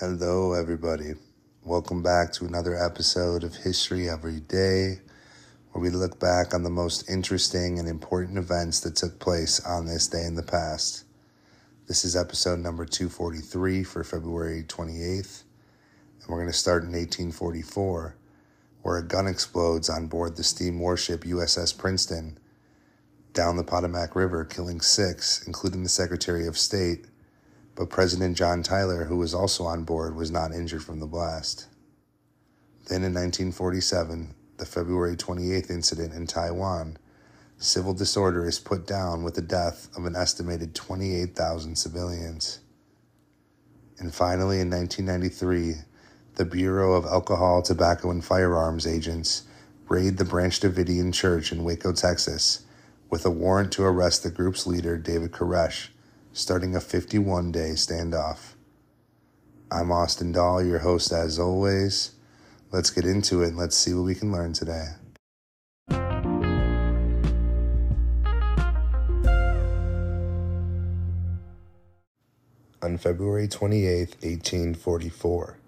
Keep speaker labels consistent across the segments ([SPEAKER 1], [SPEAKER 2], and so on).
[SPEAKER 1] Hello, everybody. Welcome back to another episode of History Every Day, where we look back on the most interesting and important events that took place on this day in the past. This is episode number 243 for February 28th, and we're going to start in 1844, where a gun explodes on board the steam warship USS Princeton down the Potomac River, killing six, including the Secretary of State but President John Tyler, who was also on board, was not injured from the blast. Then in 1947, the February 28th incident in Taiwan, civil disorder is put down with the death of an estimated 28,000 civilians. And finally, in 1993, the Bureau of Alcohol, Tobacco, and Firearms agents raid the Branch Davidian Church in Waco, Texas, with a warrant to arrest the group's leader, David Koresh, starting a 51 day standoff. I'm Austin Dahl, your host as always. Let's get into it and let's see what we can learn today. On February 28, 1844,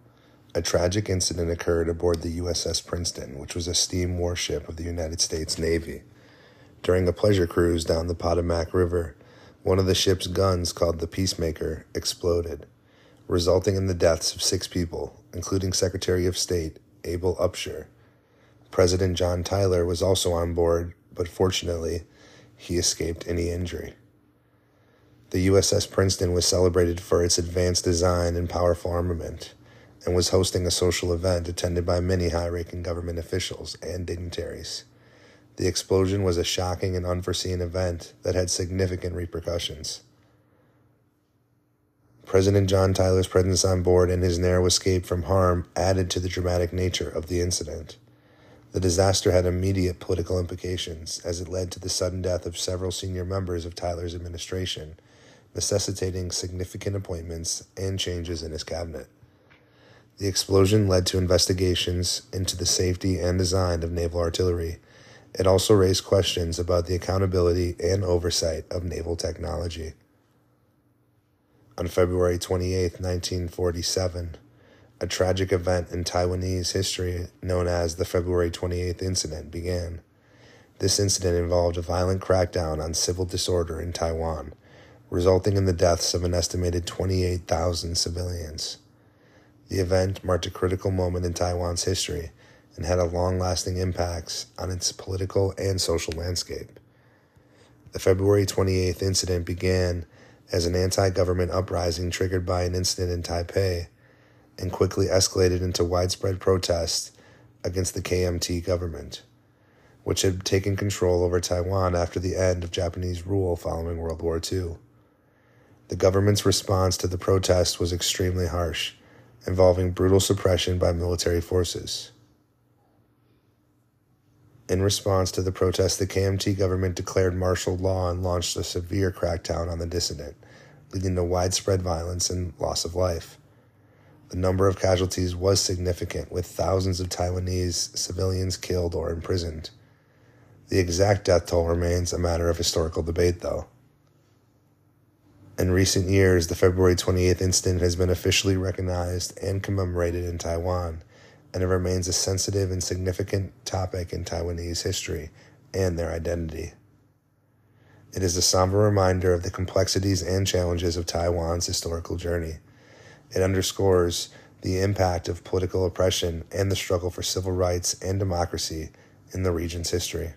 [SPEAKER 1] a tragic incident occurred aboard the USS Princeton, which was a steam warship of the United States Navy. During a pleasure cruise down the Potomac River, one of the ship's guns, called the Peacemaker, exploded, resulting in the deaths of six people, including Secretary of State Abel Upshur. President John Tyler was also on board, but fortunately, he escaped any injury. The USS Princeton was celebrated for its advanced design and powerful armament, and was hosting a social event attended by many high ranking government officials and dignitaries. The explosion was a shocking and unforeseen event that had significant repercussions. President John Tyler's presence on board and his narrow escape from harm added to the dramatic nature of the incident. The disaster had immediate political implications as it led to the sudden death of several senior members of Tyler's administration, necessitating significant appointments and changes in his cabinet. The explosion led to investigations into the safety and design of naval artillery it also raised questions about the accountability and oversight of naval technology. On February 28, 1947, a tragic event in Taiwanese history known as the February 28th incident began. This incident involved a violent crackdown on civil disorder in Taiwan, resulting in the deaths of an estimated 28,000 civilians. The event marked a critical moment in Taiwan's history and had a long lasting impact on its political and social landscape. The February 28th incident began as an anti government uprising triggered by an incident in Taipei and quickly escalated into widespread protests against the KMT government, which had taken control over Taiwan after the end of Japanese rule following World War II. The government's response to the protests was extremely harsh, involving brutal suppression by military forces. In response to the protests, the KMT government declared martial law and launched a severe crackdown on the dissident, leading to widespread violence and loss of life. The number of casualties was significant, with thousands of Taiwanese civilians killed or imprisoned. The exact death toll remains a matter of historical debate, though. In recent years, the February 28th incident has been officially recognized and commemorated in Taiwan and it remains a sensitive and significant topic in Taiwanese history and their identity. It is a somber reminder of the complexities and challenges of Taiwan's historical journey. It underscores the impact of political oppression and the struggle for civil rights and democracy in the region's history.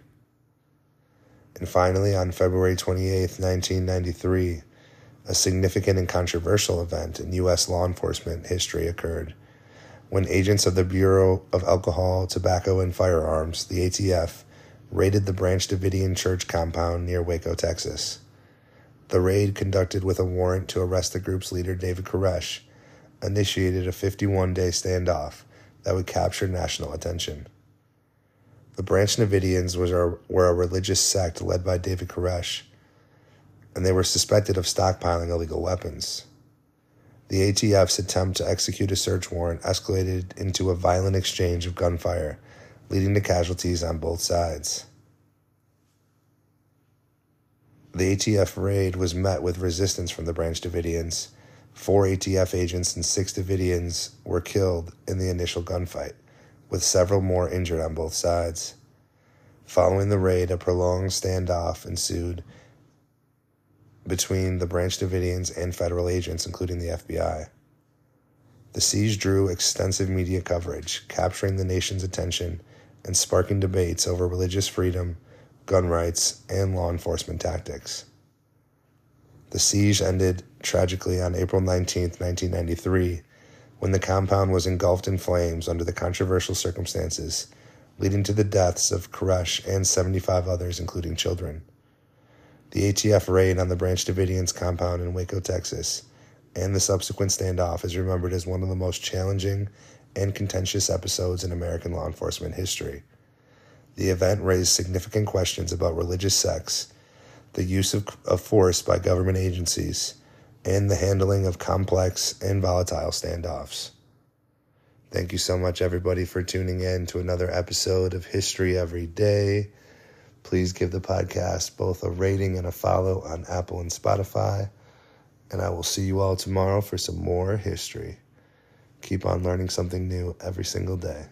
[SPEAKER 1] And finally, on February 28, 1993, a significant and controversial event in U.S. law enforcement history occurred when agents of the Bureau of Alcohol, Tobacco, and Firearms, the ATF, raided the Branch Davidian Church compound near Waco, Texas. The raid, conducted with a warrant to arrest the group's leader, David Koresh, initiated a 51 day standoff that would capture national attention. The Branch Davidians were a religious sect led by David Koresh, and they were suspected of stockpiling illegal weapons. The ATF's attempt to execute a search warrant escalated into a violent exchange of gunfire, leading to casualties on both sides. The ATF raid was met with resistance from the Branch Davidians. Four ATF agents and six Davidians were killed in the initial gunfight, with several more injured on both sides. Following the raid, a prolonged standoff ensued between the Branch Davidians and federal agents, including the FBI. The siege drew extensive media coverage, capturing the nation's attention and sparking debates over religious freedom, gun rights, and law enforcement tactics. The siege ended tragically on April 19, 1993, when the compound was engulfed in flames under the controversial circumstances, leading to the deaths of Koresh and 75 others, including children. The ATF raid on the Branch Davidians compound in Waco, Texas, and the subsequent standoff is remembered as one of the most challenging and contentious episodes in American law enforcement history. The event raised significant questions about religious sects, the use of, of force by government agencies, and the handling of complex and volatile standoffs. Thank you so much, everybody, for tuning in to another episode of History Every Day. Please give the podcast both a rating and a follow on Apple and Spotify. And I will see you all tomorrow for some more history. Keep on learning something new every single day.